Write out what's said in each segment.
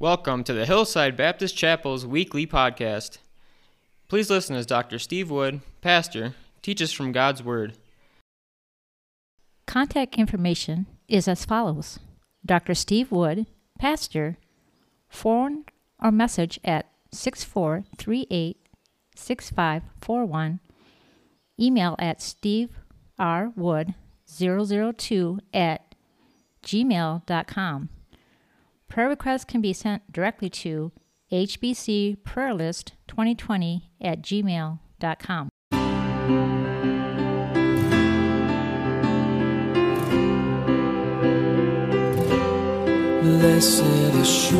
Welcome to the Hillside Baptist Chapel's weekly podcast. Please listen as Dr. Steve Wood, pastor, teaches from God's Word. Contact information is as follows Dr. Steve Wood, pastor, phone or message at 6438 6541, email at steverwood002 at gmail.com. Prayer requests can be sent directly to hbcprayerlist2020 at gmail.com. Blessed assurance,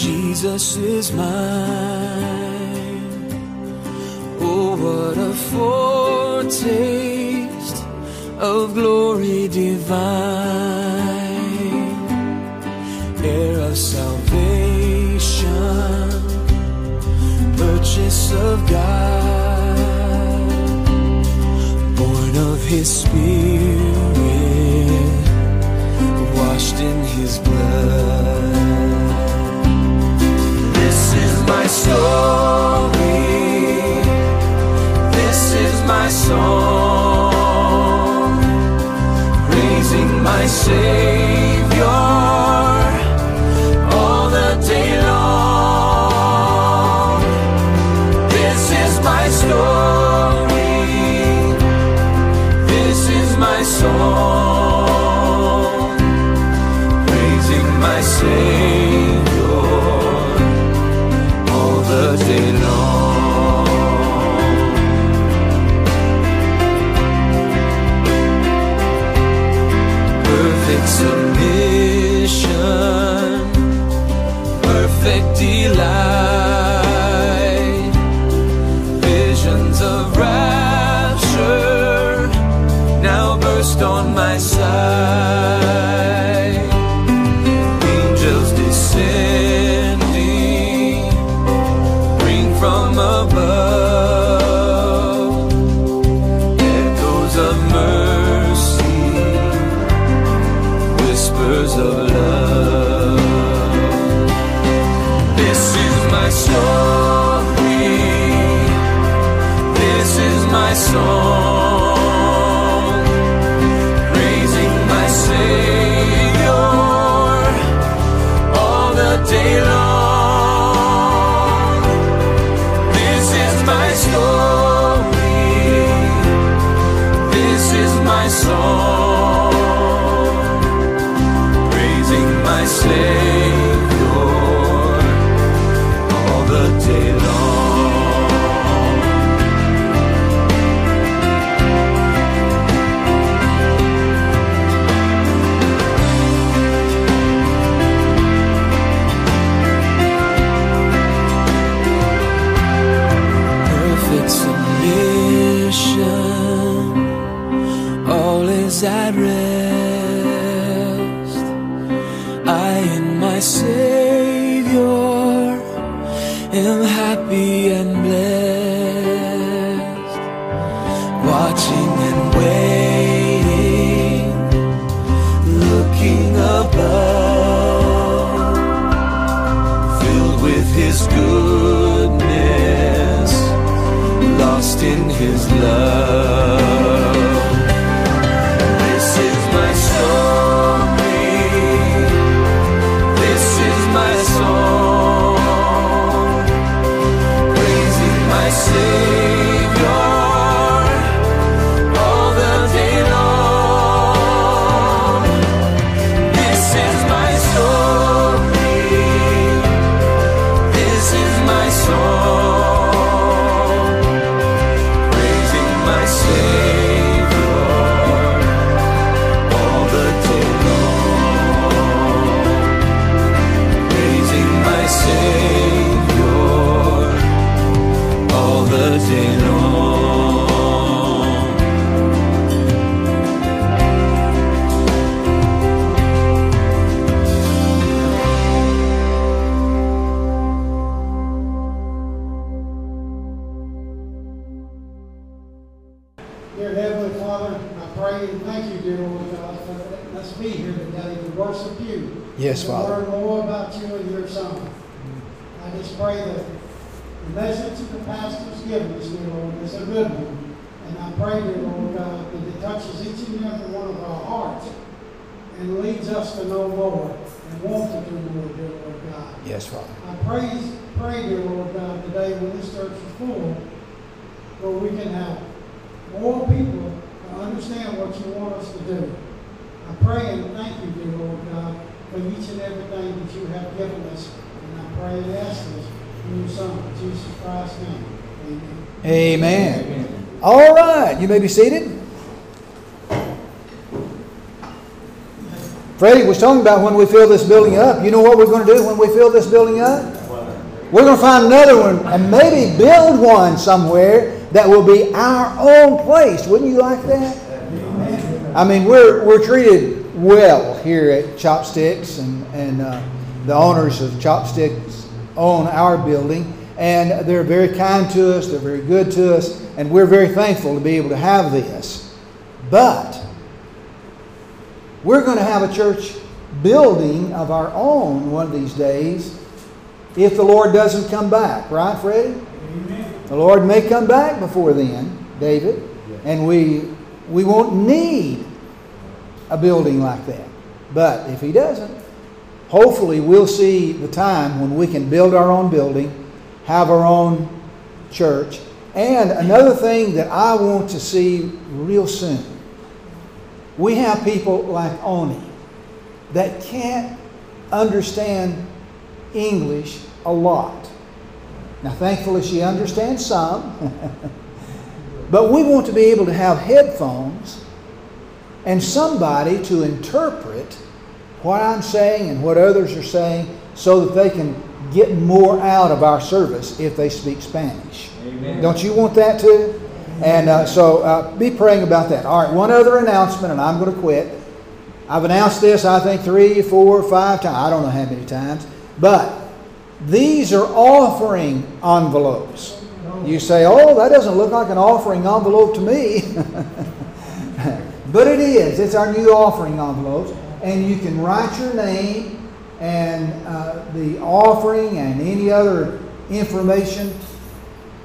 Jesus is mine. Oh, what a foretaste of glory divine, heir of salvation, purchase of God, born of His Spirit washed in his blood. This is my story. This is my song. Praising my Savior delight, visions of rapture now burst on my sight be seated. Freddie was talking about when we fill this building up. You know what we're going to do when we fill this building up? We're going to find another one and maybe build one somewhere that will be our own place. Wouldn't you like that? I mean, we're, we're treated well here at Chopsticks, and, and uh, the owners of Chopsticks own our building, and they're very kind to us, they're very good to us, and we're very thankful to be able to have this. But we're going to have a church building of our own one of these days if the Lord doesn't come back, right, Freddie? The Lord may come back before then, David, and we we won't need a building like that. But if he doesn't, hopefully we'll see the time when we can build our own building, have our own church. And another thing that I want to see real soon, we have people like Oni that can't understand English a lot. Now, thankfully, she understands some. but we want to be able to have headphones and somebody to interpret what I'm saying and what others are saying so that they can get more out of our service if they speak Spanish. Amen. Don't you want that too? And uh, so uh, be praying about that. All right, one other announcement, and I'm going to quit. I've announced this, I think, three, four, five times. I don't know how many times. But these are offering envelopes. You say, oh, that doesn't look like an offering envelope to me. but it is. It's our new offering envelopes. And you can write your name and uh, the offering and any other information.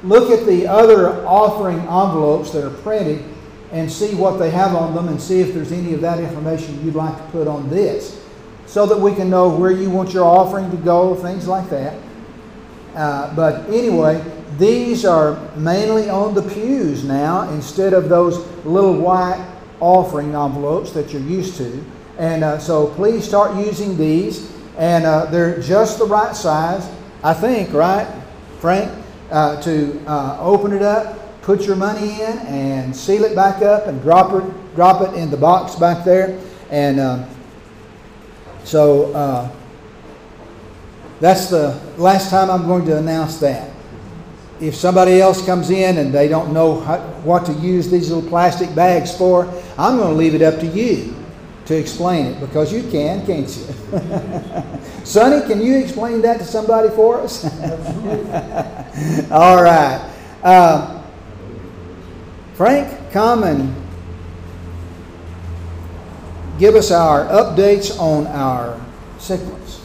Look at the other offering envelopes that are printed and see what they have on them and see if there's any of that information you'd like to put on this so that we can know where you want your offering to go, things like that. Uh, but anyway, these are mainly on the pews now instead of those little white offering envelopes that you're used to. And uh, so please start using these. And uh, they're just the right size, I think, right, Frank? Uh, to uh, open it up, put your money in, and seal it back up, and drop it, drop it in the box back there. And uh, so that's the last time I'm going to announce that. If somebody else comes in and they don't know how, what to use these little plastic bags for, I'm going to leave it up to you to explain it because you can, can't you? Sonny, can you explain that to somebody for us? All right. Uh, Frank, come and give us our updates on our sequence.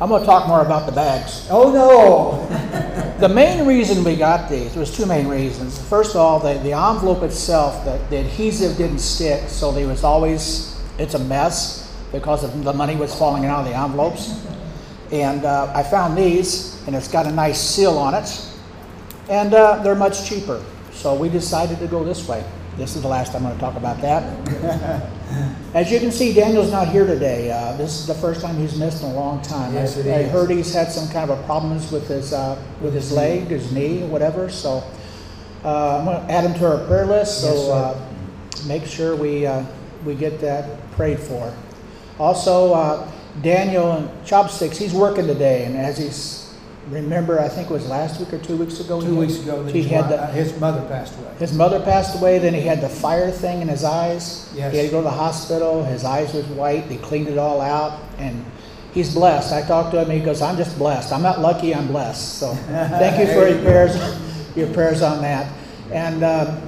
I'm going to talk more about the bags. Oh no! The main reason we got these, was two main reasons. First of all, the, the envelope itself, the, the adhesive didn't stick, so there was always, it's a mess because of the money was falling out of the envelopes. And uh, I found these, and it's got a nice seal on it, and uh, they're much cheaper. So we decided to go this way. This is the last I'm going to talk about that. As you can see, Daniel's not here today. Uh, this is the first time he's missed in a long time. Yes, I, it I is. heard he's had some kind of a problems with his uh, with his leg, his knee, whatever. So uh, I'm going to add him to our prayer list. So Yes, uh, make sure we uh, we get that prayed for. Also, uh, Daniel and Chopsticks, he's working today, and as he's remember, I think it was last week or two weeks ago. Two weeks ago, he his, had the, uh, his mother passed away. his mother passed away, then he had the fire thing in his eyes. Yes. He had to go to the hospital, his eyes was white, they cleaned it all out, and he's blessed. I talked to him, he goes, I'm just blessed. I'm not lucky, I'm blessed. So thank you for your prayers, your prayers on that. And um,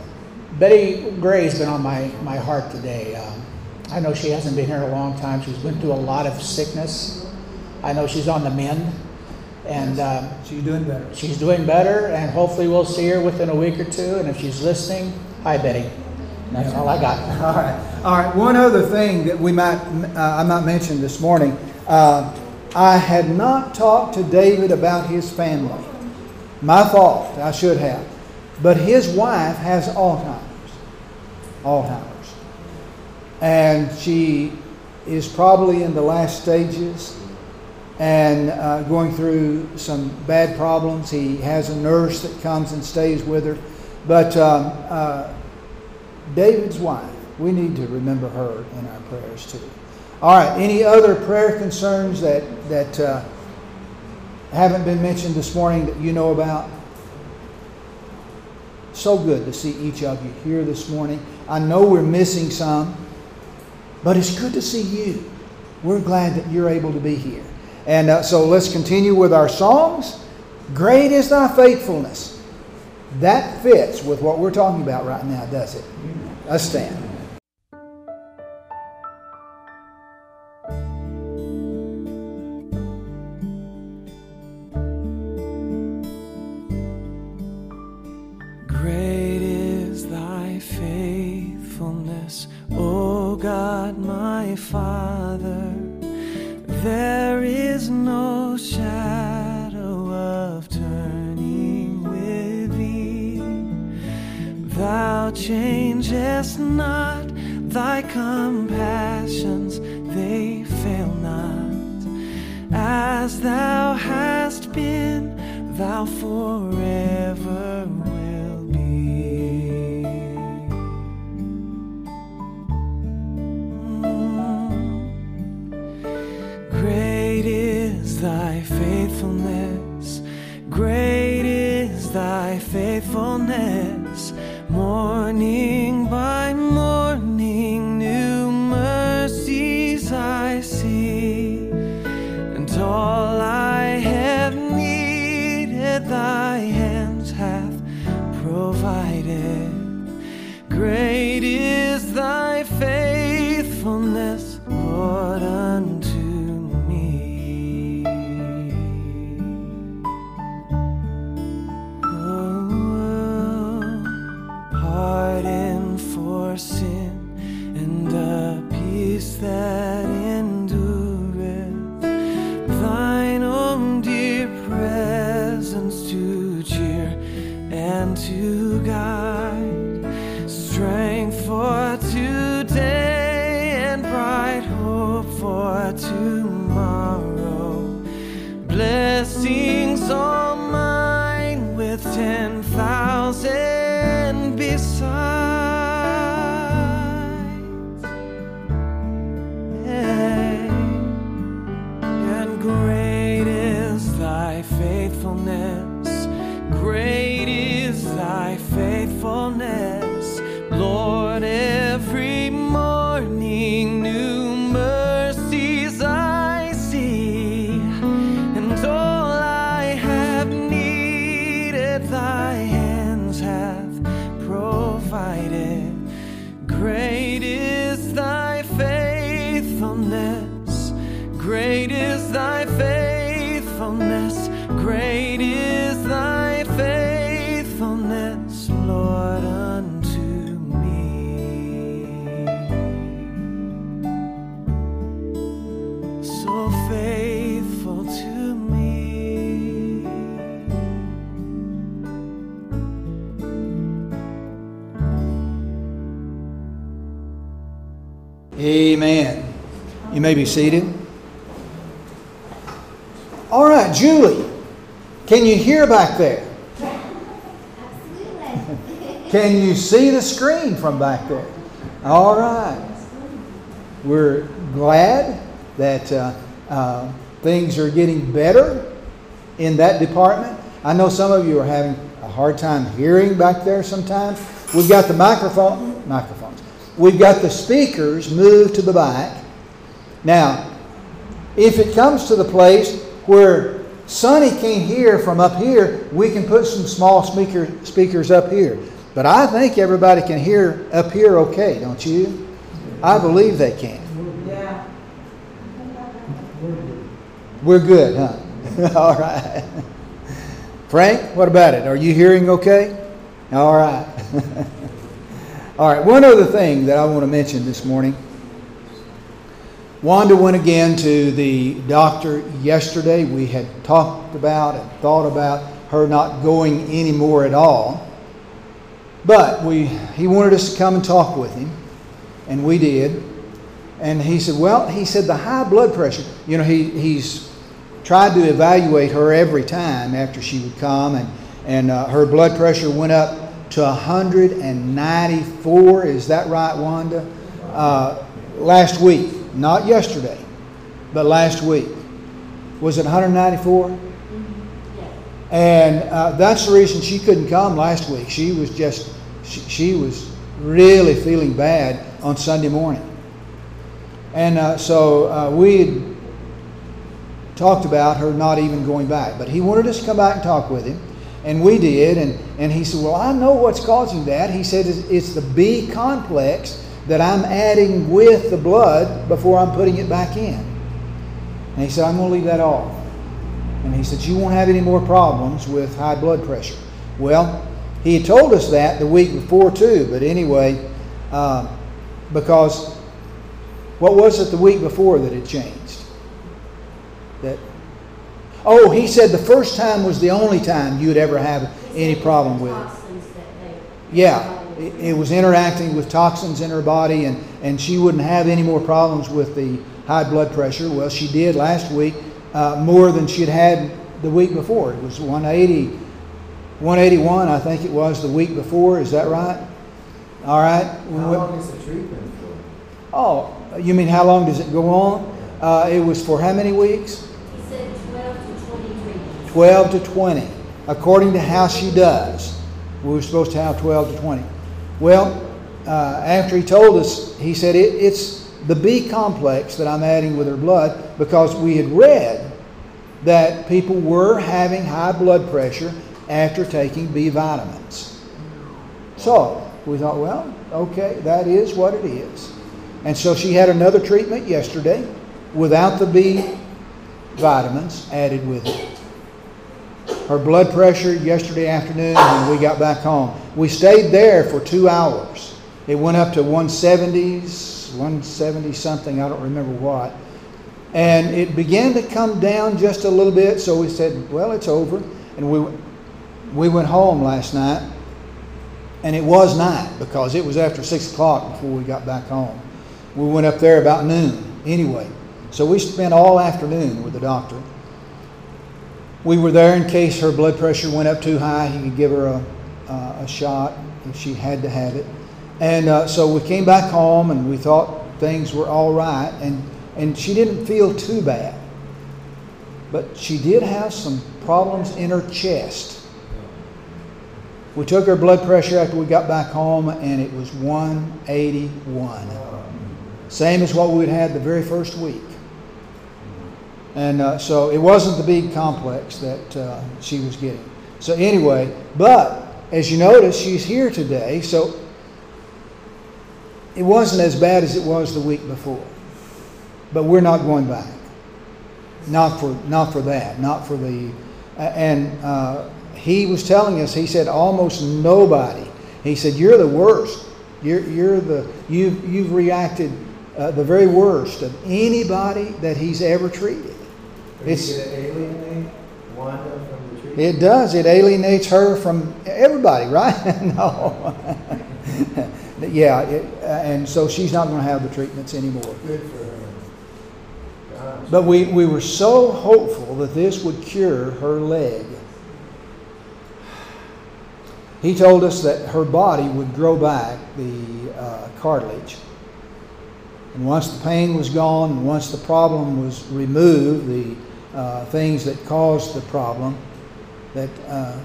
Betty Gray's been on my, my heart today. Um, I know she hasn't been here a long time. She's been through a lot of sickness. I know she's on the mend, and um, She's doing better. she's doing better. And hopefully, we'll see her within a week or two. And if she's listening, hi, Betty. That's all I got. All right. All right. One other thing that we might uh, I might mention this morning. Uh, I had not talked to David about his family. My fault. I should have. But his wife has Alzheimer's. Alzheimer's. And she is probably in the last stages and uh, going through some bad problems. He has a nurse that comes and stays with her. But um, uh, David's wife, we need to remember her in our prayers too. All right, any other prayer concerns that, that uh, haven't been mentioned this morning that you know about? So good to see each of you here this morning. I know we're missing some, but it's good to see you. We're glad that you're able to be here. And uh, so let's continue with our songs. Great is thy faithfulness. That fits with what we're talking about right now, does it? Let's stand. Great is may be seated. All right, Julie, can you hear back there? Can you see the screen from back there? All right. We're glad that uh, uh, things are getting better in that department. I know some of you are having a hard time hearing back there sometimes. We've got the microphone, microphones. We've got the speakers moved to the back. Now, if it comes to the place where Sonny can't hear from up here, we can put some small speaker, speakers up here. But I think everybody can hear up here okay, don't you? I believe they can. Yeah. We're good, huh? All right. Frank, what about it? Are you hearing okay? All right. All right, one other thing that I want to mention this morning. Wanda went again to the doctor yesterday. We had talked about and thought about her not going anymore at all. But we, he wanted us to come and talk with him, and we did. And he said, Well, he said, the high blood pressure, you know, he, he's tried to evaluate her every time after she would come, and, and uh, her blood pressure went up to 194. Is that right, Wanda? Uh, last week, not yesterday, but last week. Was it 194? And uh, that's the reason she couldn't come last week. She was just, she, she was really feeling bad on Sunday morning. And uh, so uh, we had talked about her not even going back. But he wanted us to come back and talk with him. And we did. And, and he said, Well, I know what's causing that. He said, It's, it's the B complex that I'm adding with the blood before I'm putting it back in. And he said, I'm going to leave that off. And he said, You won't have any more problems with high blood pressure. Well, he had told us that the week before, too. But anyway, uh, because what was it the week before that it changed? That oh, he said the first time was the only time you'd ever have any problem with it. Toxins that they- Yeah, it, it was interacting with toxins in her body, and, and she wouldn't have any more problems with the high blood pressure. Well, she did last week uh, more than she'd had the week before. It was 180, 181, I think it was the week before. Is that right? All right. How long is the treatment for? Oh, you mean how long does it go on? Uh, it was for how many weeks? He said twelve to twenty-three. 12 to 20, according to how she does. We were supposed to have 12 to 20. Well, uh, after he told us, he said it, it's the B complex that I'm adding with her blood because we had read that people were having high blood pressure after taking B vitamins. So we thought, well, okay, that is what it is. And so she had another treatment yesterday without the B vitamins added with it her blood pressure yesterday afternoon when we got back home. We stayed there for two hours. It went up to 170s, 170 something, I don't remember what. And it began to come down just a little bit, so we said, well, it's over. And we, we went home last night, and it was night because it was after 6 o'clock before we got back home. We went up there about noon anyway. So we spent all afternoon with the doctor we were there in case her blood pressure went up too high. He could give her a, uh, a shot if she had to have it. And uh, so we came back home and we thought things were all right. And, and she didn't feel too bad. But she did have some problems in her chest. We took her blood pressure after we got back home and it was 181. Same as what we'd had the very first week. And uh, so it wasn't the B complex that uh, she was getting. So, anyway, but as you notice, she's here today. So it wasn't as bad as it was the week before. But we're not going back. Not for, not for that. Not for the. Uh, and he was telling us, he said, almost nobody. He said, You're the worst. You're, you're the, you've, you've reacted uh, the very worst of anybody that he's ever treated. It's, It's- it alienate Wanda from the treatment? It does. It alienates her from everybody, right? no. yeah, it, uh, and so she's not going to have the treatments anymore. Good for her. Gosh. But we, we were so hopeful that this would cure her leg. He told us that her body would grow back the uh, cartilage. And once the pain was gone, and once the problem was removed, the uh, things that caused the problem, that uh,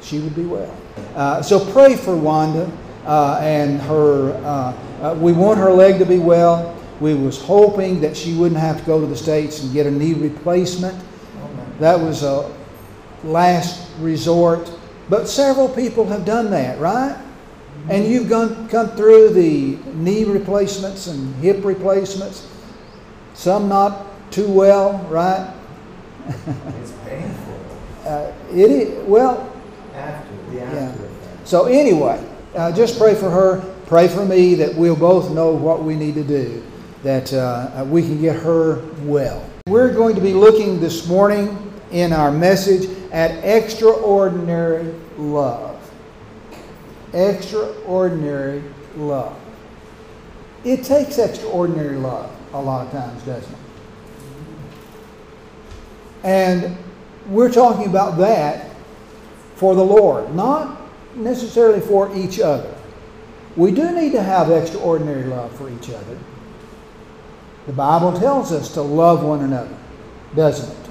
she would be well. Uh, so pray for Wanda uh, and her. Uh, we want her leg to be well. We was hoping that she wouldn't have to go to the states and get a knee replacement. That was a last resort. But several people have done that, right? And you've gone, come through the knee replacements and hip replacements, some not too well, right? It's painful Uh, it is, well, after, the Yeah. after effect. so anyway, uh, just pray for her, pray for me that we'll both know what we need to do, that uh, we can get her well. We're going to be looking this morning in our message at extraordinary love. Extraordinary love. It takes extraordinary love a lot of times, doesn't it? And we're talking about that for the Lord, not necessarily for each other. We do need to have extraordinary love for each other. The Bible tells us to love one another, doesn't it?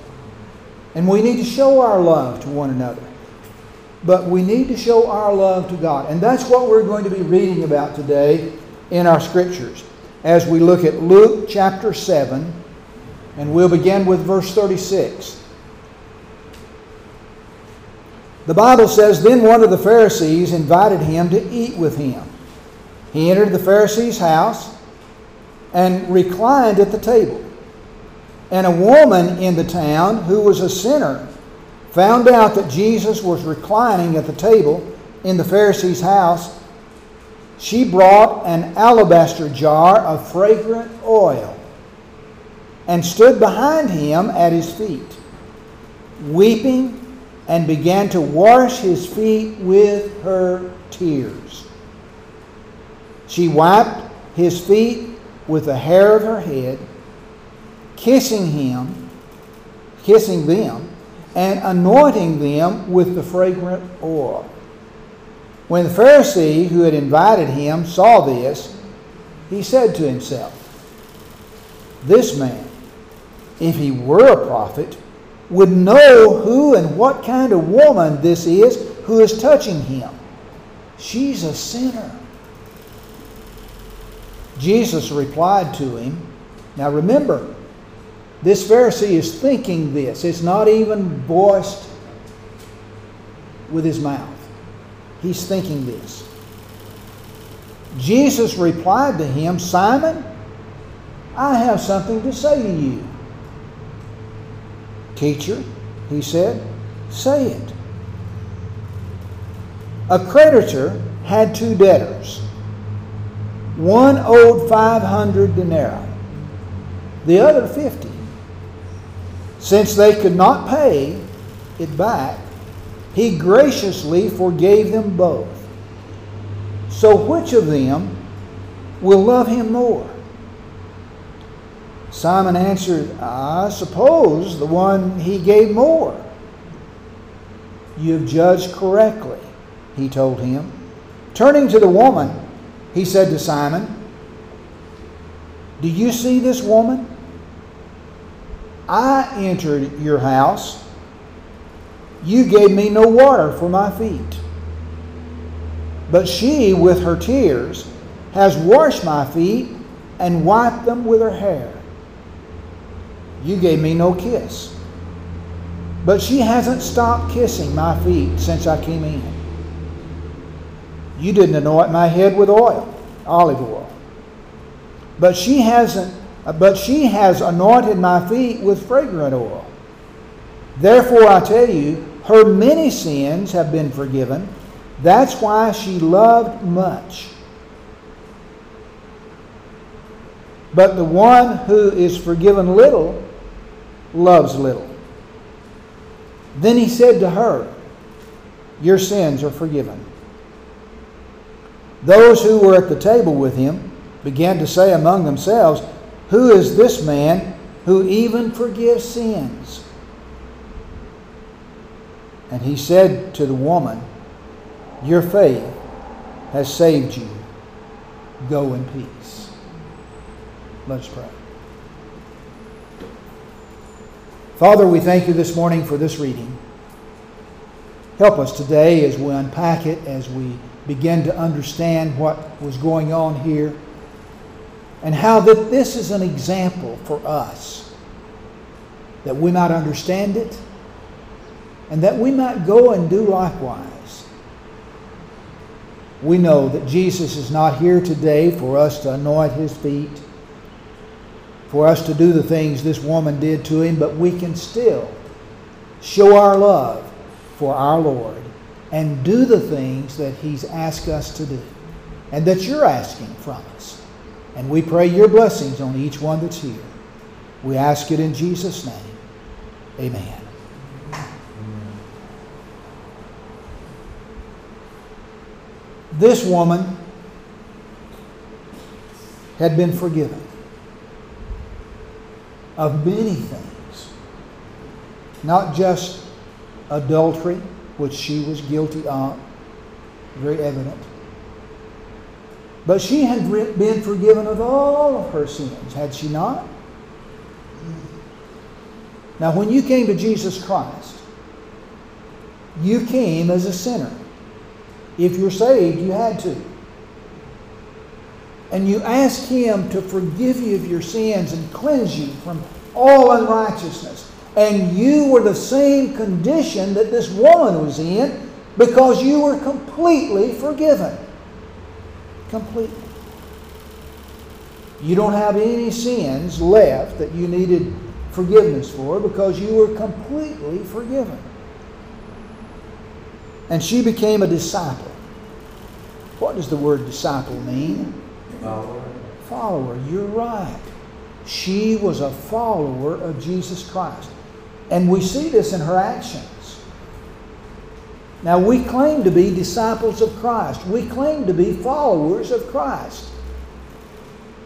And we need to show our love to one another. But we need to show our love to God. And that's what we're going to be reading about today in our scriptures as we look at Luke chapter 7, and we'll begin with verse 36. The Bible says, Then one of the Pharisees invited him to eat with him. He entered the Pharisee's house and reclined at the table. And a woman in the town who was a sinner found out that Jesus was reclining at the table in the Pharisee's house. She brought an alabaster jar of fragrant oil and stood behind him at his feet, weeping, and began to wash his feet with her tears. She wiped his feet with the hair of her head, kissing him, kissing them, and anointing them with the fragrant oil. When the Pharisee who had invited him saw this, he said to himself, This man, if he were a prophet, would know who and what kind of woman this is who is touching him. She's a sinner. Jesus replied to him. Now remember, this Pharisee is thinking this. It's not even voiced with his mouth. He's thinking this. Jesus replied to him, Simon, I have something to say to you. Teacher, he said, say it. A creditor had two debtors. One owed 500 denarii, the other 50. Since they could not pay it back, he graciously forgave them both. So which of them will love him more? Simon answered, I suppose the one he gave more. You have judged correctly, he told him. Turning to the woman, he said to Simon, Do you see this woman? I entered your house. You gave me no water for my feet. But she, with her tears, has washed my feet and wiped them with her hair. You gave me no kiss. But she hasn't stopped kissing my feet since I came in. You didn't anoint my head with oil, olive oil. But she hasn't but she has anointed my feet with fragrant oil. Therefore I tell you, her many sins have been forgiven. That's why she loved much. But the one who is forgiven little loves little. Then he said to her, Your sins are forgiven. Those who were at the table with him began to say among themselves, Who is this man who even forgives sins? And he said to the woman, Your faith has saved you. Go in peace. Let's pray. Father, we thank you this morning for this reading. Help us today as we unpack it, as we begin to understand what was going on here, and how that this is an example for us, that we might understand it, and that we might go and do likewise. We know that Jesus is not here today for us to anoint his feet, for us to do the things this woman did to him, but we can still show our love for our Lord and do the things that he's asked us to do and that you're asking from us. And we pray your blessings on each one that's here. We ask it in Jesus' name. Amen. This woman had been forgiven of many things, not just adultery, which she was guilty of, very evident. But she had been forgiven of all of her sins, had she not? Now, when you came to Jesus Christ, you came as a sinner. If you're saved, you had to. And you ask Him to forgive you of your sins and cleanse you from all unrighteousness. And you were the same condition that this woman was in because you were completely forgiven. Completely. You don't have any sins left that you needed forgiveness for because you were completely forgiven. And she became a disciple. What does the word disciple mean? Follower. You're right. She was a follower of Jesus Christ. And we see this in her actions. Now, we claim to be disciples of Christ. We claim to be followers of Christ.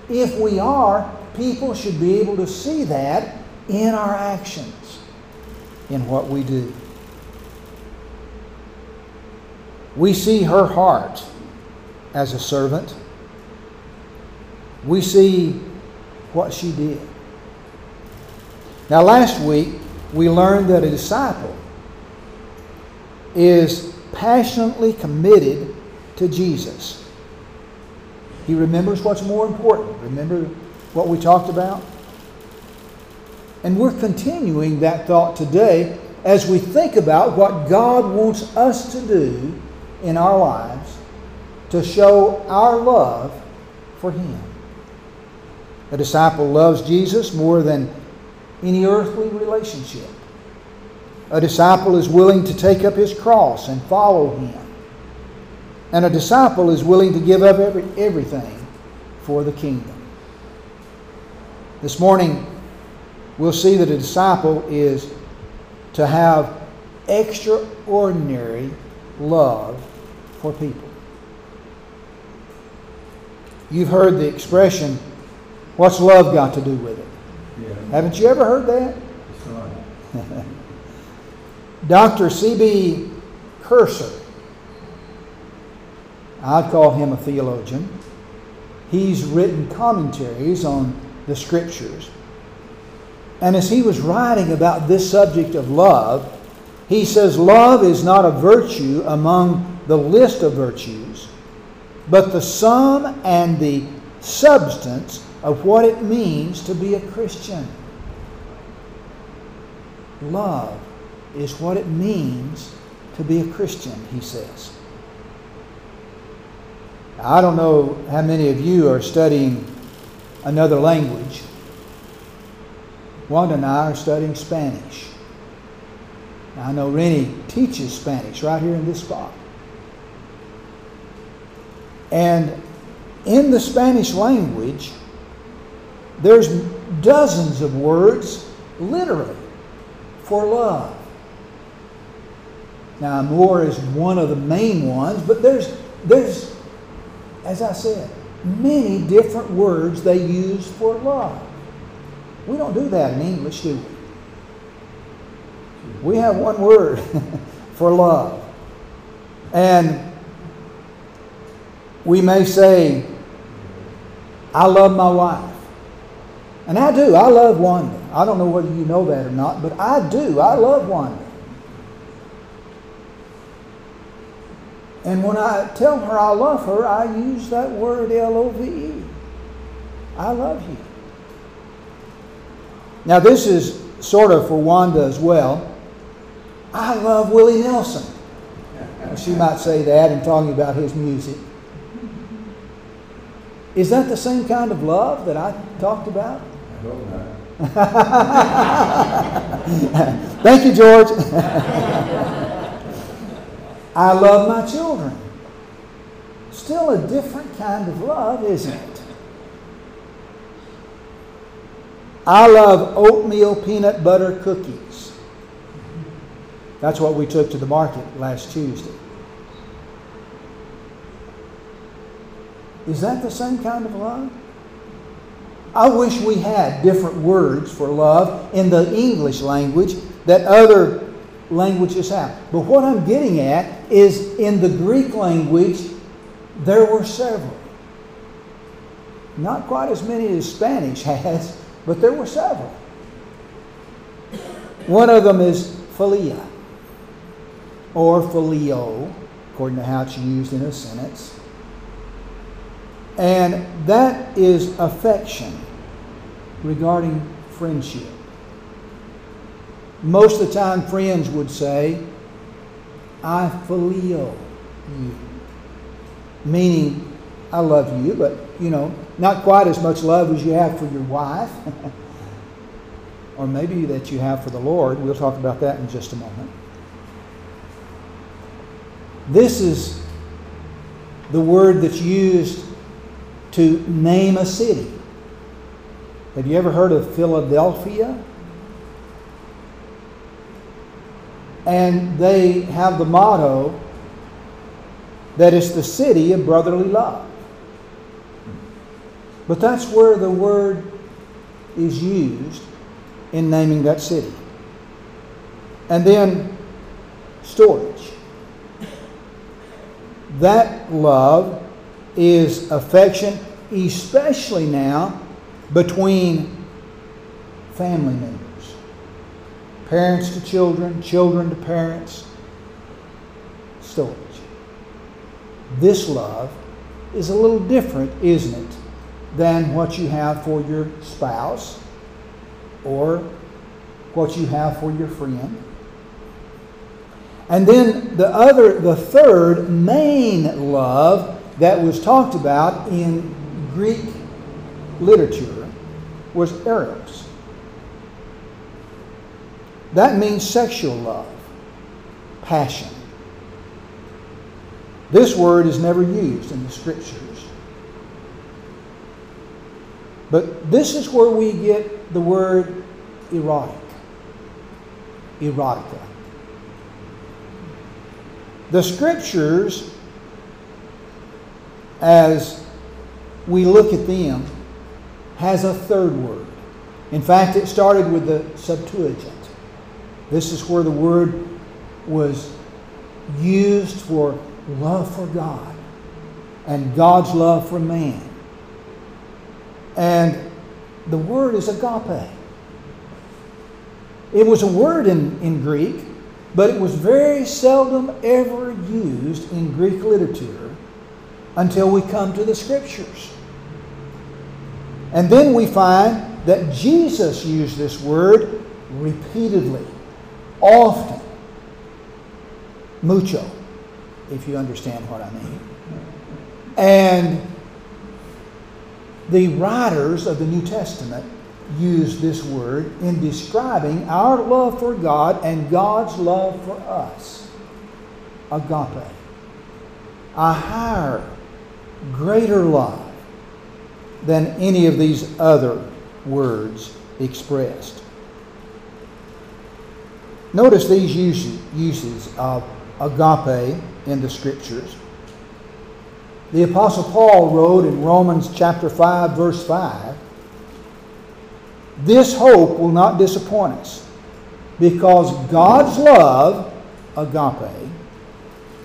If we are, people should be able to see that in our actions, in what we do. We see her heart as a servant. We see what she did. Now, last week, we learned that a disciple is passionately committed to Jesus. He remembers what's more important. Remember what we talked about? And we're continuing that thought today as we think about what God wants us to do in our lives to show our love for Him. A disciple loves Jesus more than any earthly relationship. A disciple is willing to take up his cross and follow Him. And a disciple is willing to give up every, everything for the kingdom. This morning, we'll see that a disciple is to have extraordinary love for people. You've heard the expression, what's love got to do with it? Yeah. Haven't you ever heard that? Right. Dr. C.B. Cursor, I'd call him a theologian. He's written commentaries on the scriptures. And as he was writing about this subject of love, he says, Love is not a virtue among the list of virtues, but the sum and the substance of what it means to be a Christian. Love is what it means to be a Christian, he says. I don't know how many of you are studying another language. Wanda and I are studying Spanish. Now, I know Rennie teaches Spanish right here in this spot. And in the Spanish language, there's dozens of words, literally, for love. Now, amor is one of the main ones, but there's, there's, as I said, many different words they use for love. We don't do that in English, do we? We have one word for love. And we may say, I love my wife. And I do. I love Wanda. I don't know whether you know that or not, but I do. I love Wanda. And when I tell her I love her, I use that word L O V E. I love you. Now, this is sort of for Wanda as well. I love Willie Nelson. She might say that in talking about his music. Is that the same kind of love that I talked about? Thank you, George. I love my children. Still a different kind of love, isn't it? I love oatmeal peanut butter cookies. That's what we took to the market last Tuesday. Is that the same kind of love? I wish we had different words for love in the English language that other languages have. But what I'm getting at is in the Greek language, there were several. Not quite as many as Spanish has, but there were several. One of them is philia, or phileo, according to how it's used in a sentence. And that is affection regarding friendship. Most of the time, friends would say, I phileo you. Meaning, I love you, but, you know, not quite as much love as you have for your wife, or maybe that you have for the Lord. We'll talk about that in just a moment. This is the word that's used to name a city. Have you ever heard of Philadelphia? And they have the motto that it's the city of brotherly love. But that's where the word is used in naming that city. And then storge. That love is affection, especially now between family members parents to children, children to parents. Storge. This love is a little different, isn't it, than what you have for your spouse or what you have for your friend. And then the other, the third main love that was talked about in Greek literature was eros. That means sexual love, passion. This word is never used in the scriptures. But this is where we get the word erotic, erotica. The scriptures, as we look at them, has a third word. In fact, it started with the Septuagint. This is where the word was used for love for God and God's love for man. And the word is agape. It was a word in, in Greek, but it was very seldom ever used in Greek literature until we come to the scriptures. And then we find that Jesus used this word repeatedly, often. Mucho, if you understand what I mean. And the writers of the New Testament use this word in describing our love for God and God's love for us. Agape. A higher, greater love than any of these other words expressed. Notice these uses, of agape in the scriptures. The Apostle Paul wrote in Romans chapter 5, verse 5 This hope will not disappoint us because God's love, agape,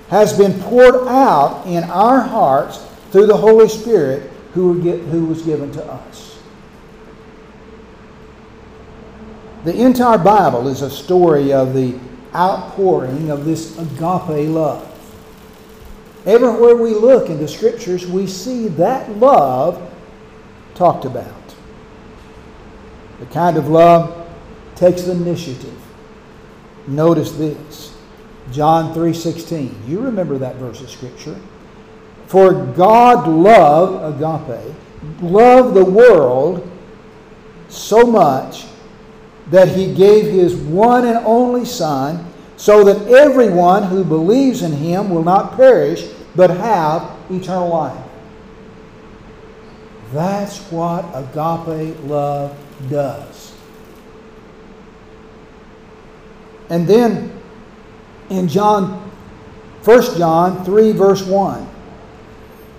has been poured out in our hearts through the Holy Spirit who was given to us. The entire Bible is a story of the outpouring of this agape love. Everywhere we look in the scriptures, we see that love talked about. The kind of love takes initiative. Notice this John 3:16. You remember that verse of scripture. For God loved agape, loved the world so much that he gave his one and only son so that everyone who believes in him will not perish but have eternal life. That's what agape love does. And then in John 1 John 3 verse 1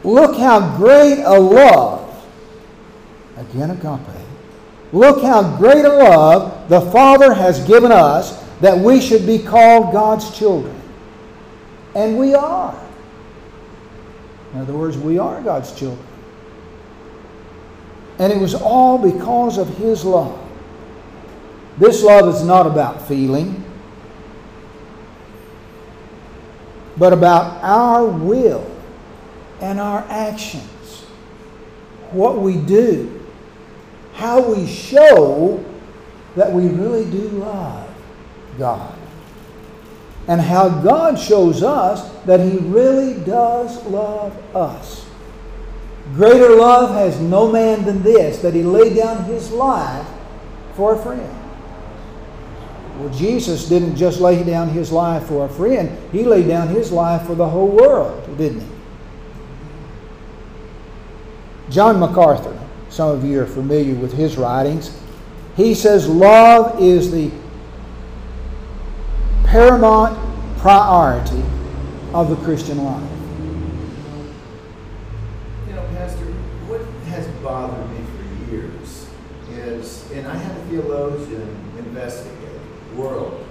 look how great a love again agape look how great a love the Father has given us that we should be called God's children. And we are. In other words, we are God's children. And it was all because of His love. This love is not about feeling, but about our will and our actions. What we do, how we show that we really do love God. And how God shows us that He really does love us. Greater love has no man than this, that He laid down His life for a friend. Well, Jesus didn't just lay down His life for a friend, He laid down His life for the whole world, didn't He? John MacArthur, some of you are familiar with his writings. He says love is the paramount priority of the Christian life. You know, Pastor, what has bothered me for years is, and I had a theologian investigate, world.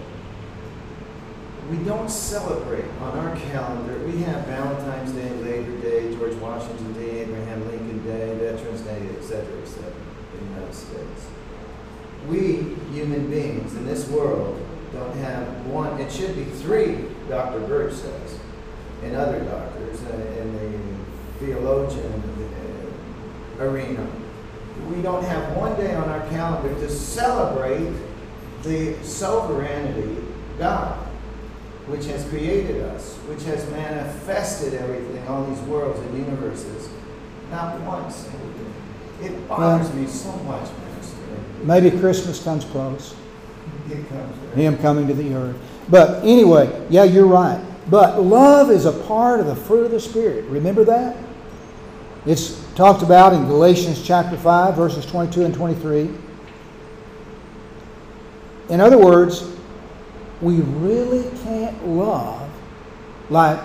We don't celebrate on our calendar. We have Valentine's Day, Labor Day, George Washington Day, Abraham Lincoln Day, Veterans Day, etc., etc. in the United States. We, human beings in this world, don't have one, it should be three, Dr. Birch says, and other doctors in the theologian uh, arena. We don't have one day on our calendar to celebrate the sovereignty God, which has created us, which has manifested everything, all these worlds and universes. Not once. It bothers me so much. Maybe Christmas comes close. It comes. Him coming to the earth. But anyway, yeah, you're right. But love is a part of the fruit of the Spirit. Remember that? It's talked about in Galatians chapter 5, verses 22 and 23. In other words, we really can't love like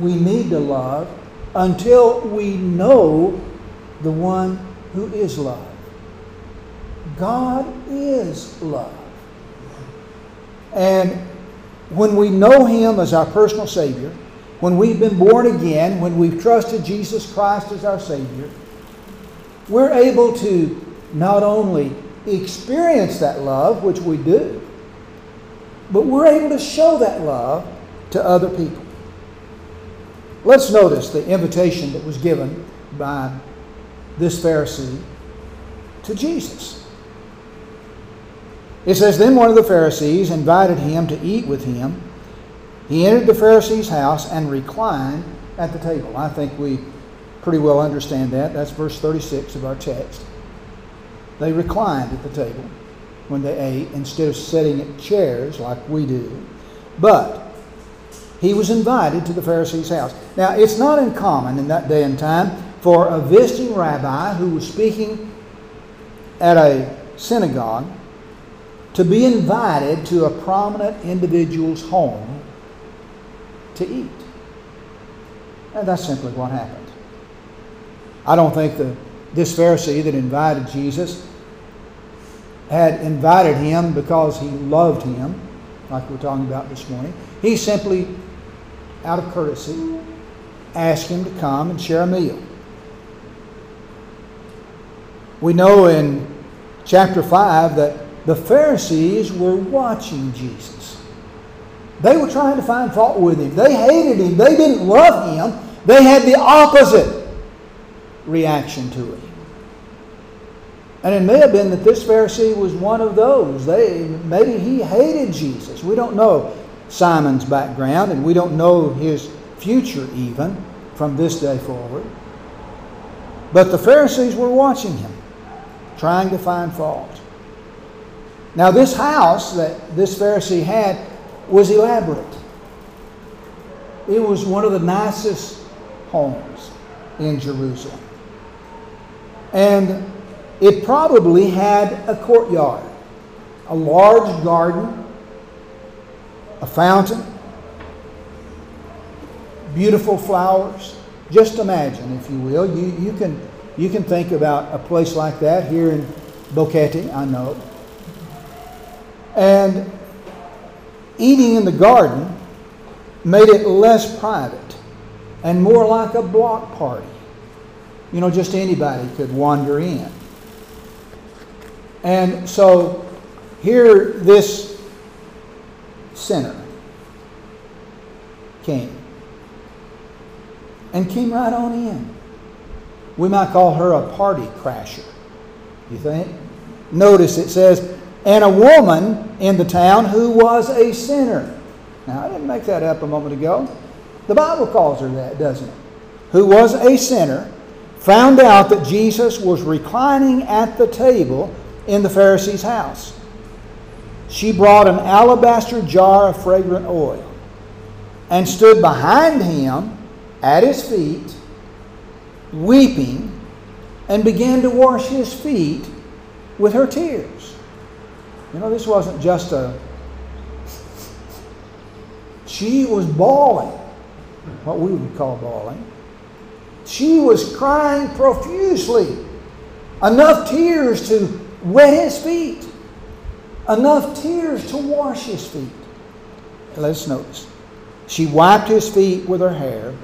we need to love until we know the one who is love. God is love. And when we know Him as our personal Savior, when we've been born again, when we've trusted Jesus Christ as our Savior, we're able to not only experience that love, which we do, but we're able to show that love to other people. Let's notice the invitation that was given by this Pharisee to Jesus. It says, Then one of the Pharisees invited him to eat with him. He entered the Pharisee's house and reclined at the table. I think we pretty well understand that. That's verse 36 of our text. They reclined at the table when they ate instead of sitting at chairs like we do. But he was invited to the Pharisee's house. Now, it's not uncommon in that day and time for a visiting rabbi who was speaking at a synagogue to be invited to a prominent individual's home to eat. And that's simply what happened. I don't think the, this Pharisee that invited Jesus had invited him because he loved him, like we're talking about this morning. He simply, out of courtesy, ask him to come and share a meal. We know in chapter 5 that the Pharisees were watching Jesus. They were trying to find fault with him. They hated him. They didn't love him. They had the opposite reaction to him. And it may have been that this Pharisee was one of those. They, maybe he hated Jesus. We don't know. Simon's background, and we don't know his future even from this day forward. But the Pharisees were watching him, trying to find fault. Now, this house that this Pharisee had was elaborate. It was one of the nicest homes in Jerusalem. And it probably had a courtyard, a large garden, a fountain, beautiful flowers. Just imagine, if you will. You, you, can, you can think about a place like that here in Boquete, I know. And eating in the garden made it less private and more like a block party. You know, just anybody could wander in. And so here this sinner came and came right on in. We might call her a party crasher. You think? Notice it says, and a woman in the town who was a sinner. Now, I didn't make that up a moment ago. The Bible calls her that, doesn't it? Who was a sinner, found out that Jesus was reclining at the table in the Pharisee's house. She brought an alabaster jar of fragrant oil and stood behind him at his feet, weeping, and began to wash his feet with her tears. You know, this wasn't just a. She was bawling, what we would call bawling. She was crying profusely, enough tears to wet his feet, enough tears to wash his feet. Let's notice. She wiped his feet with her hair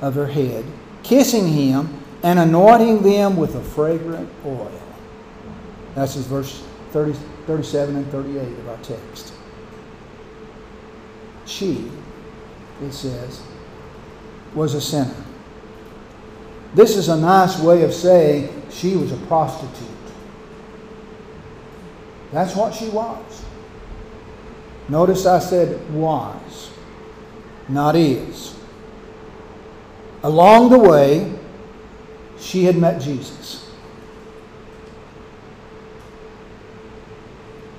of her head, kissing him and anointing them with a fragrant oil. That's verse 30, 37 and 38 of our text. She, it says, was a sinner. This is a nice way of saying she was a prostitute. That's what she was. Notice I said was, not is. Along the way, she had met Jesus.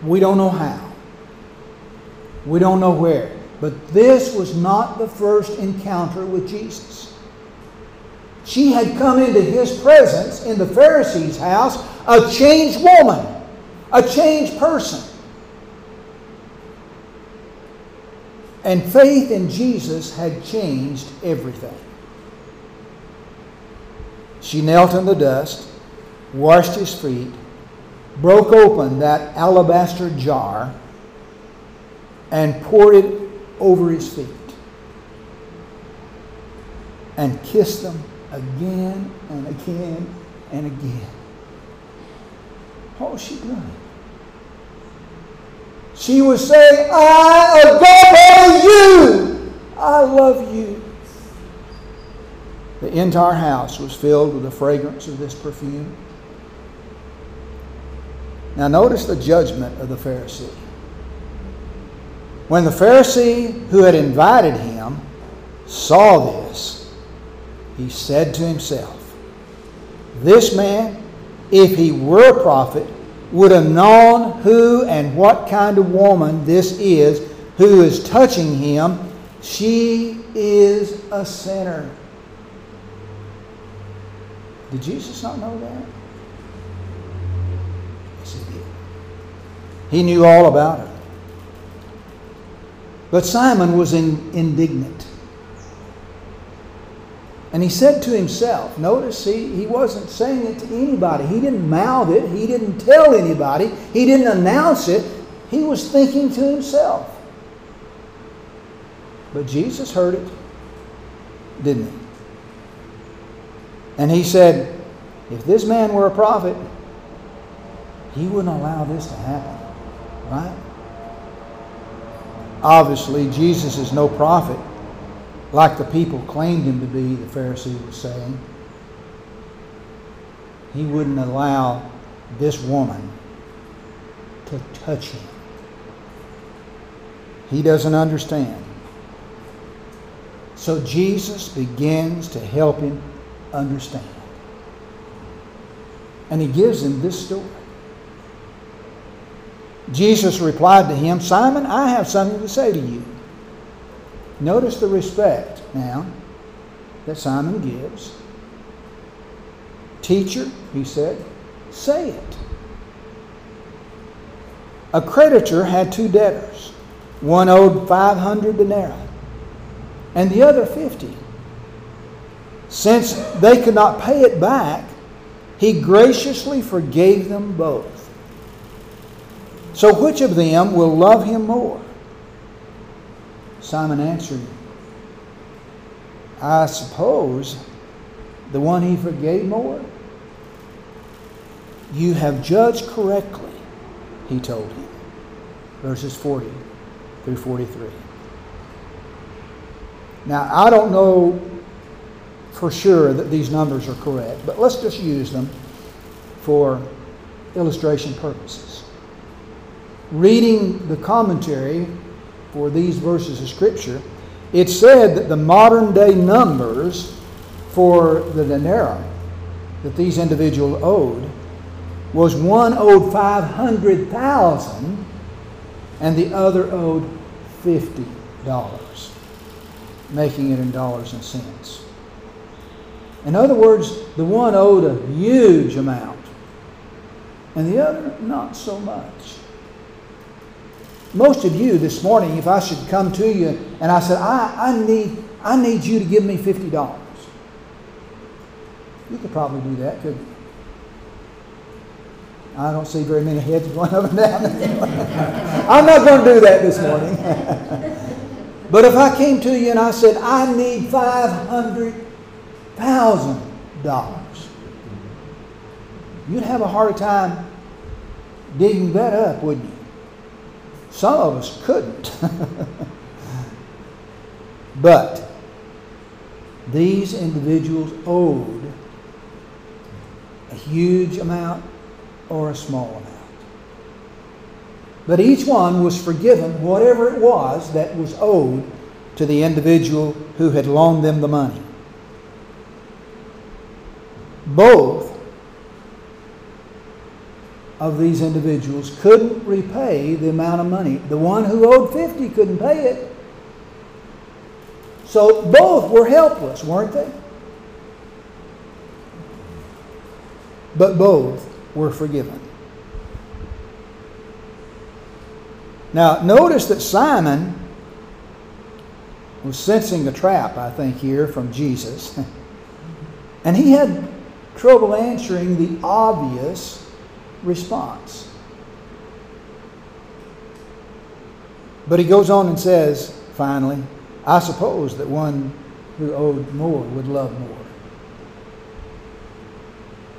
We don't know how. We don't know where. But this was not the first encounter with Jesus. She had come into his presence in the Pharisee's house, a changed woman, a changed person. And faith in Jesus had changed everything. She knelt in the dust, washed his feet, broke open that alabaster jar, and poured it over his feet, and kissed them again and again and again. What was she doing? She was saying, I adore you. I love you. The entire house was filled with the fragrance of this perfume. Now, notice the judgment of the Pharisee. When the Pharisee who had invited him saw this, he said to himself, This man, if he were a prophet, would have known who and what kind of woman this is who is touching him. She is a sinner. Did Jesus not know that? Yes, he did. He knew all about her. But Simon was in, indignant. And he said to himself, notice he, he wasn't saying it to anybody. He didn't mouth it. He didn't tell anybody. He didn't announce it. He was thinking to himself. But Jesus heard it, didn't he? And he said, if this man were a prophet, he wouldn't allow this to happen. Right? Obviously, Jesus is no prophet like the people claimed him to be, the Pharisee was saying. He wouldn't allow this woman to touch him. He doesn't understand. So Jesus begins to help him understand. And he gives him this story. Jesus replied to him, Simon, I have something to say to you. Notice the respect now that Simon gives. Teacher, he said, say it. A creditor had two debtors. One owed 500 denarii and the other 50. Since they could not pay it back, he graciously forgave them both. So which of them will love him more? Simon answered, I suppose the one he forgave more. You have judged correctly, he told him. Verses 40 through 43. Now, I don't know for sure that these numbers are correct, but let's just use them for illustration purposes. Reading the commentary for these verses of Scripture, it said that the modern day numbers for the denarii that these individuals owed was one owed 500,000 and the other owed $50, making it in dollars and cents. In other words, the one owed a huge amount and the other not so much. Most of you this morning, if I should come to you and I said, I, I, need, I need you to give me $50, you could probably do that, couldn't you? I don't see very many heads going up and down. I'm not going to do that this morning. but if I came to you and I said, I need $500,000, you'd have a hard time digging that up, wouldn't you? Some of us couldn't. but these individuals owed a huge amount or a small amount. But each one was forgiven whatever it was that was owed to the individual who had loaned them the money. Both of these individuals couldn't repay the amount of money. The one who owed 50 couldn't pay it. So both were helpless, weren't they? But both were forgiven. Now, notice that Simon was sensing a trap, I think, here from Jesus. And he had trouble answering the obvious response. But he goes on and says, finally, I suppose that one who owed more would love more.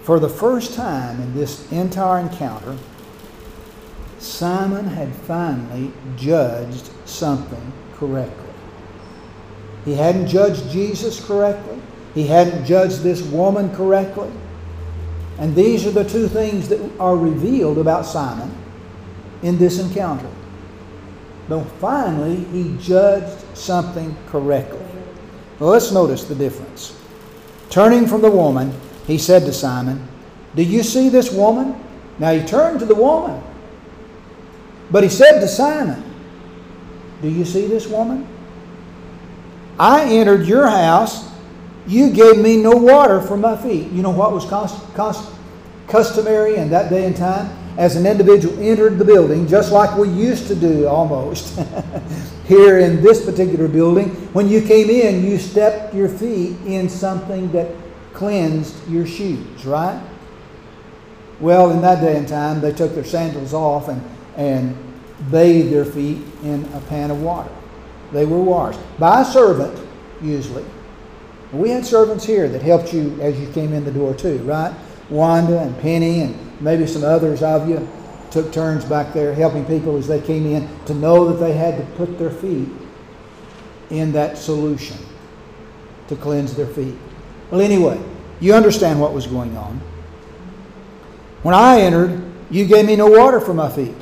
For the first time in this entire encounter, Simon had finally judged something correctly. He hadn't judged Jesus correctly. He hadn't judged this woman correctly. And these are the two things that are revealed about Simon in this encounter. But finally, he judged something correctly. Well, let's notice the difference. Turning from the woman, he said to Simon, Do you see this woman? Now he turned to the woman. But he said to Simon, Do you see this woman? I entered your house. You gave me no water for my feet. You know what was cost, cost, customary in that day and time? As an individual entered the building, just like we used to do almost here in this particular building, when you came in, you stepped your feet in something that cleansed your shoes, right? Well, in that day and time, they took their sandals off and, and bathed their feet in a pan of water. They were washed by a servant, usually. We had servants here that helped you as you came in the door, too, right? Wanda and Penny and maybe some others of you took turns back there helping people as they came in to know that they had to put their feet in that solution to cleanse their feet. Well, anyway, you understand what was going on. When I entered, you gave me no water for my feet.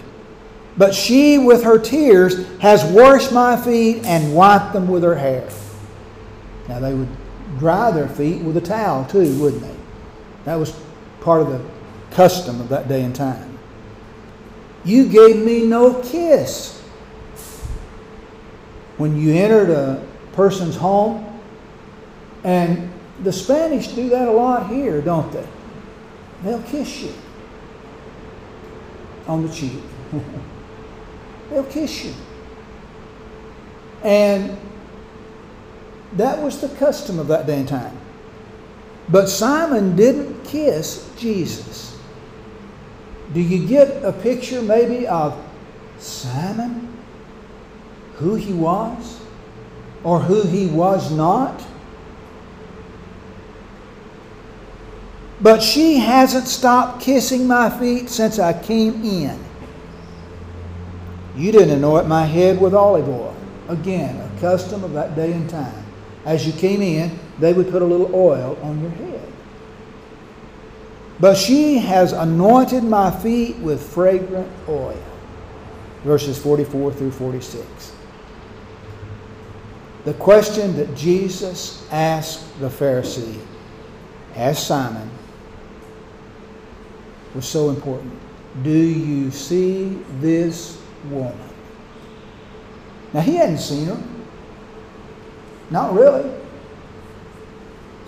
But she, with her tears, has washed my feet and wiped them with her hair. Now, they would dry their feet with a towel too, wouldn't they? That was part of the custom of that day and time. You gave me no kiss. When you entered a person's home, and the Spanish do that a lot here, don't they? They'll kiss you on the cheek. They'll kiss you. And that was the custom of that day and time. But Simon didn't kiss Jesus. Do you get a picture maybe of Simon? Who he was? Or who he was not? But she hasn't stopped kissing my feet since I came in. You didn't anoint my head with olive oil. Again, a custom of that day and time. As you came in, they would put a little oil on your head. But she has anointed my feet with fragrant oil. Verses 44 through 46. The question that Jesus asked the Pharisee, as Simon, was so important. Do you see this woman? Now, he hadn't seen her. Not really.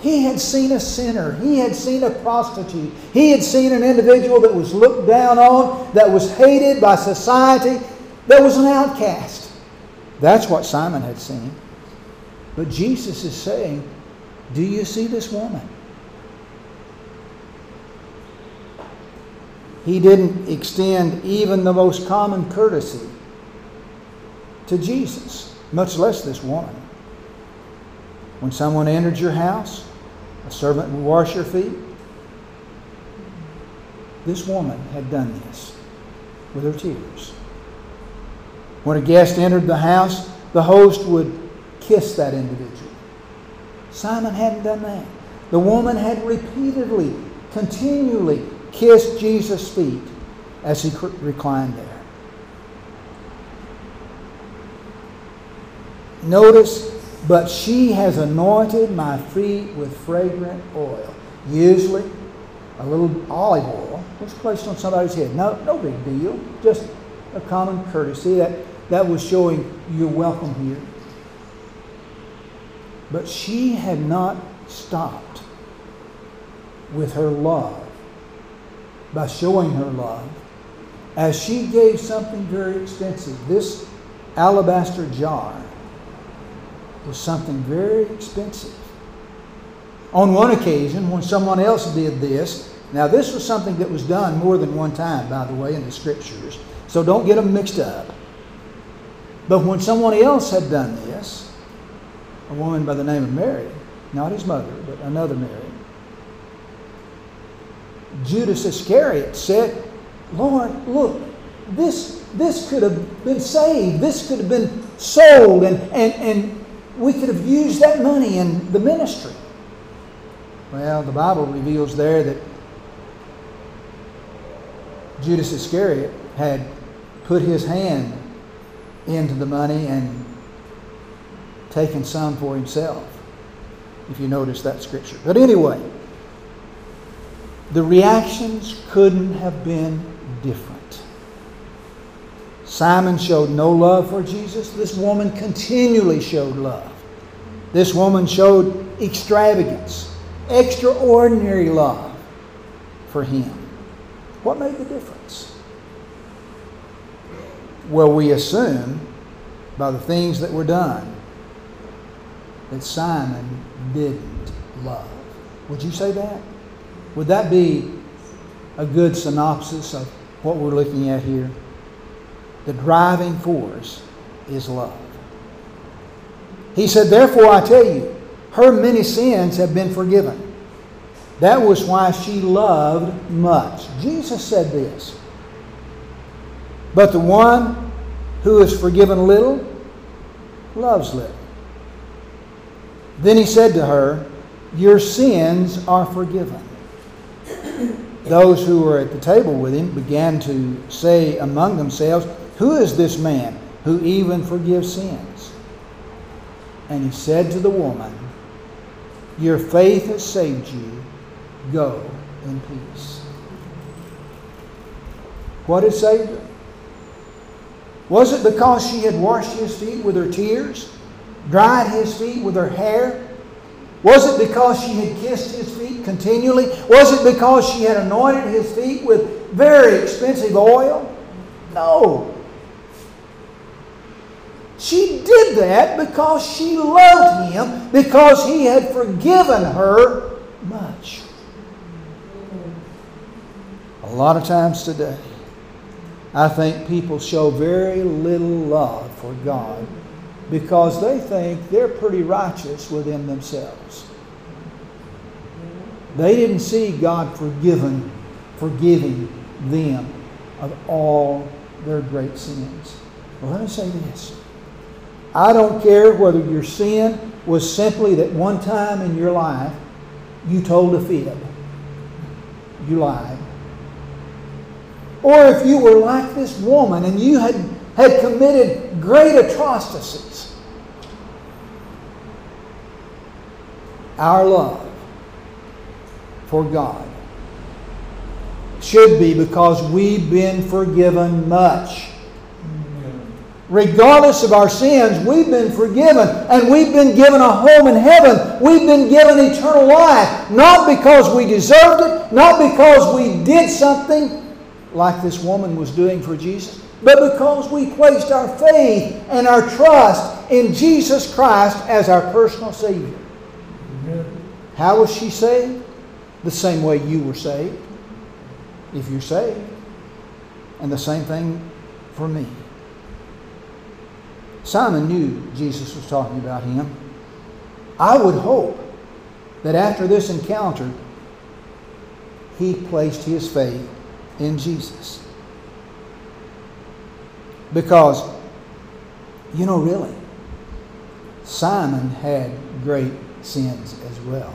He had seen a sinner. He had seen a prostitute. He had seen an individual that was looked down on, that was hated by society, that was an outcast. That's what Simon had seen. But Jesus is saying, Do you see this woman? He didn't extend even the most common courtesy to Jesus, much less this woman. When someone entered your house, a servant would wash your feet. This woman had done this with her tears. When a guest entered the house, the host would kiss that individual. Simon hadn't done that. The woman had repeatedly, continually kissed Jesus' feet as he reclined there. Notice, but she has anointed my feet with fragrant oil. Usually, a little olive oil was placed on somebody's head. No, no big deal. Just a common courtesy that, that was showing you're welcome here. But she had not stopped with her love by showing her love as she gave something very expensive. This alabaster jar was something very expensive. On one occasion, when someone else did this, now this was something that was done more than one time, by the way, in the scriptures, so don't get them mixed up. But when someone else had done this, a woman by the name of Mary, not his mother, but another Mary, Judas Iscariot said, Lord, look, this, this could have been saved. This could have been sold, and, and, and we could have used that money in the ministry. Well, the Bible reveals there that Judas Iscariot had put his hand into the money and taken some for himself, if you notice that scripture. But anyway, the reactions couldn't have been different. Simon showed no love for Jesus. This woman continually showed love. This woman showed extravagance, extraordinary love for him. What made the difference? Well, we assume by the things that were done that Simon didn't love. Would you say that? Would that be a good synopsis of what we're looking at here? The driving force is love. He said, Therefore, I tell you, her many sins have been forgiven. That was why she loved much. Jesus said this. But the one who is forgiven little loves little. Then he said to her, Your sins are forgiven. Those who were at the table with him began to say among themselves, Who is this man who even forgives sins? And he said to the woman, Your faith has saved you. Go in peace. What had saved her? Was it because she had washed his feet with her tears, dried his feet with her hair? Was it because she had kissed his feet continually? Was it because she had anointed his feet with very expensive oil? No. She did that because she loved him, because he had forgiven her much. A lot of times today, I think people show very little love for God because they think they're pretty righteous within themselves. They didn't see God forgiven, forgiving them of all their great sins. Well, let me say this. I don't care whether your sin was simply that one time in your life you told a fib, you lied. Or if you were like this woman and you had, had committed great atrocities. Our love for God should be because we've been forgiven much. Regardless of our sins, we've been forgiven and we've been given a home in heaven. We've been given eternal life. Not because we deserved it, not because we did something like this woman was doing for Jesus, but because we placed our faith and our trust in Jesus Christ as our personal Savior. How was she saved? The same way you were saved, if you're saved. And the same thing for me. Simon knew Jesus was talking about him. I would hope that after this encounter, he placed his faith in Jesus. Because, you know, really, Simon had great sins as well.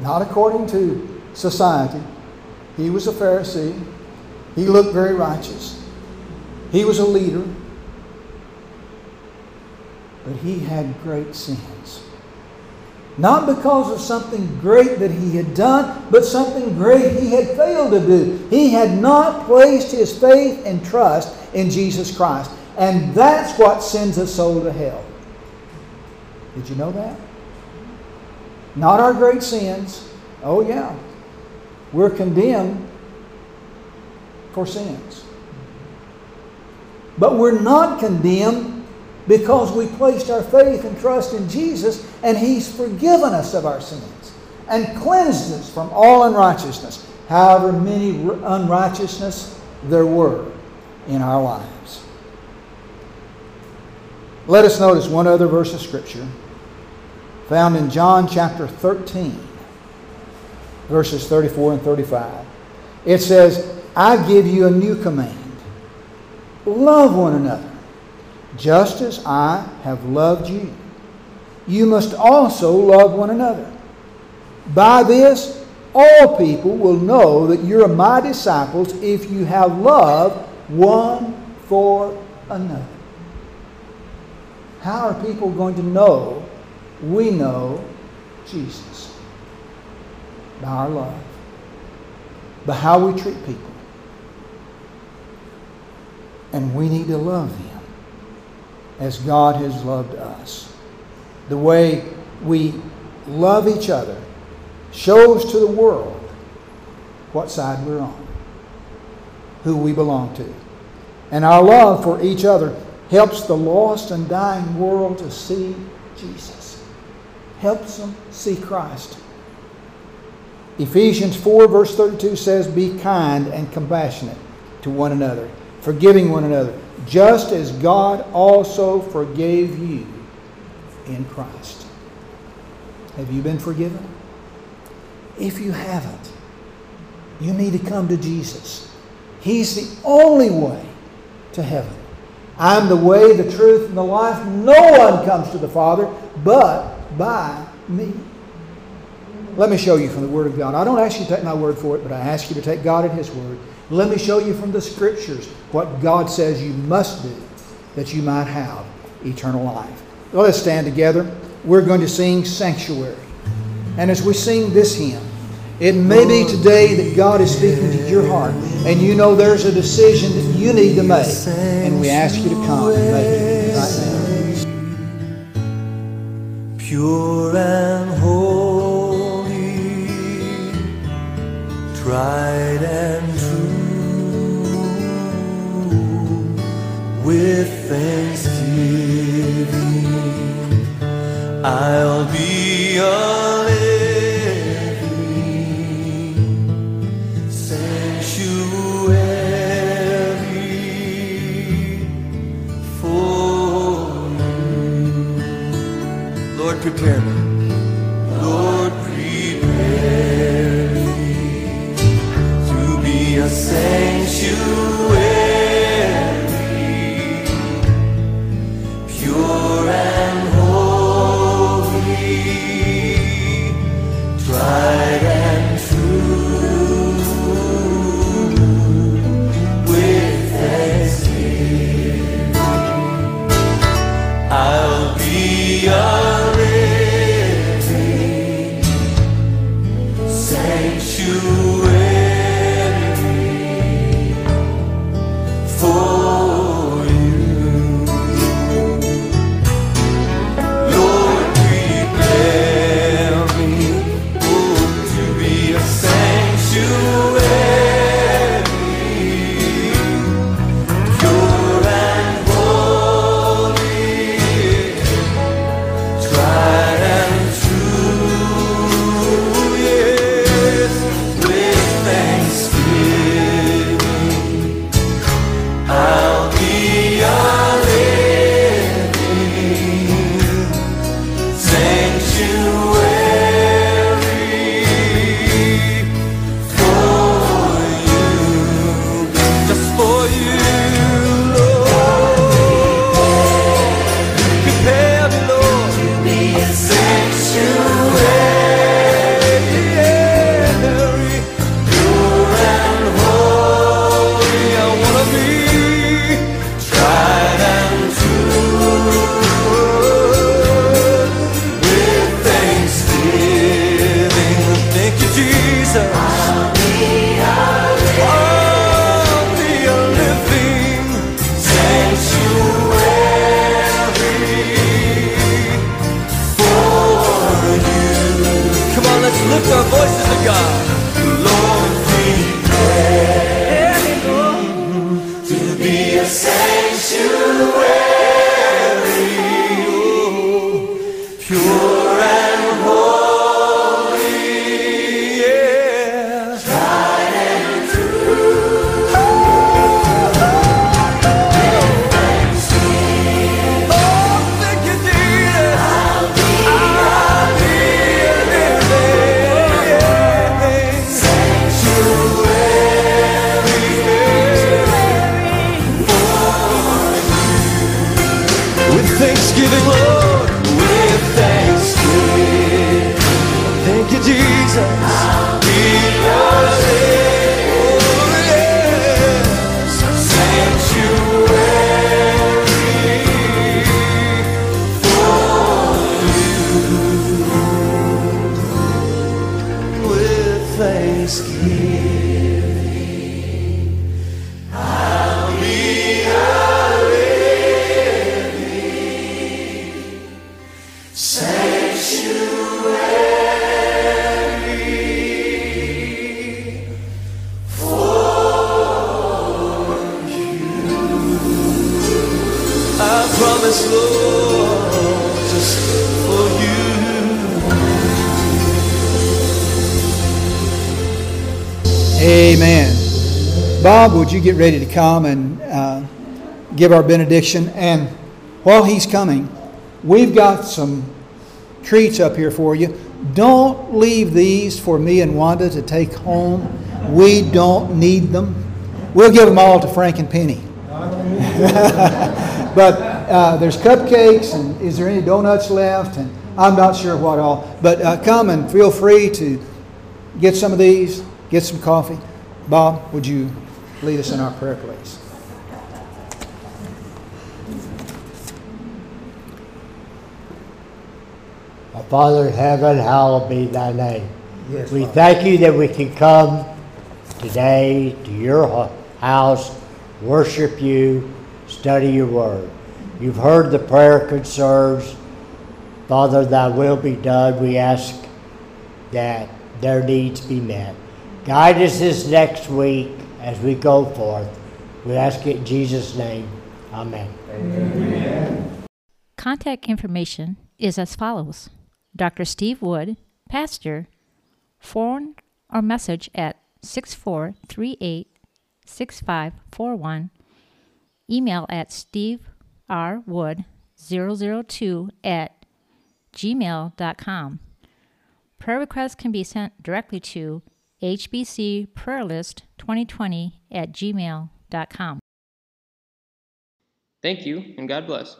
Not according to society. He was a Pharisee. He looked very righteous. He was a leader. But he had great sins. Not because of something great that he had done, but something great he had failed to do. He had not placed his faith and trust in Jesus Christ. And that's what sends a soul to hell. Did you know that? Not our great sins. Oh, yeah. We're condemned for sins. But we're not condemned because we placed our faith and trust in Jesus and He's forgiven us of our sins and cleansed us from all unrighteousness, however many unrighteousness there were in our lives. Let us notice one other verse of Scripture found in John chapter 13, verses 34 and 35. It says, I give you a new command love one another just as I have loved you. You must also love one another. By this, all people will know that you're my disciples if you have love one for another. How are people going to know we know Jesus? By our love, by how we treat people. And we need to love them as God has loved us. The way we love each other shows to the world what side we're on, who we belong to. And our love for each other helps the lost and dying world to see Jesus, helps them see Christ. Ephesians 4, verse 32 says, Be kind and compassionate to one another, forgiving one another just as God also forgave you in Christ. Have you been forgiven? If you haven't, you need to come to Jesus. He's the only way to heaven. I'm the way, the truth, and the life. No one comes to the Father but by me. Let me show you from the Word of God. I don't ask you to take my word for it, but I ask you to take God at His word. Let me show you from the scriptures what God says you must do that you might have eternal life. Let's stand together. We're going to sing Sanctuary. And as we sing this hymn, it may be today that God is speaking to your heart and you know there's a decision that you need to make. And we ask you to come and make it right now. pure and holy, tried and true, with thanksgiving, I'll be a living sanctuary for Lord, prepare me. Bob, would you get ready to come and uh, give our benediction? And while he's coming, we've got some treats up here for you. Don't leave these for me and Wanda to take home. We don't need them. We'll give them all to Frank and Penny. but uh, there's cupcakes, and is there any donuts left? And I'm not sure what all. But uh, come and feel free to get some of these, get some coffee. Bob, would you lead us in our prayer, please. Our Father in heaven, hallowed be thy name. Yes, we Father. thank you that we can come today to your house, worship you, study your word. You've heard the prayer concerns. Father, thy will be done. We ask that their needs be met. Guide us this next week as we go forth. We ask it in Jesus' name. Amen. Contact information is as follows Dr. Steve Wood, Pastor, phone or message at 6438 6541, email at steverwood002 at gmail.com. Prayer requests can be sent directly to hbcprayerlist2020 at gmail.com. Thank you, and God bless.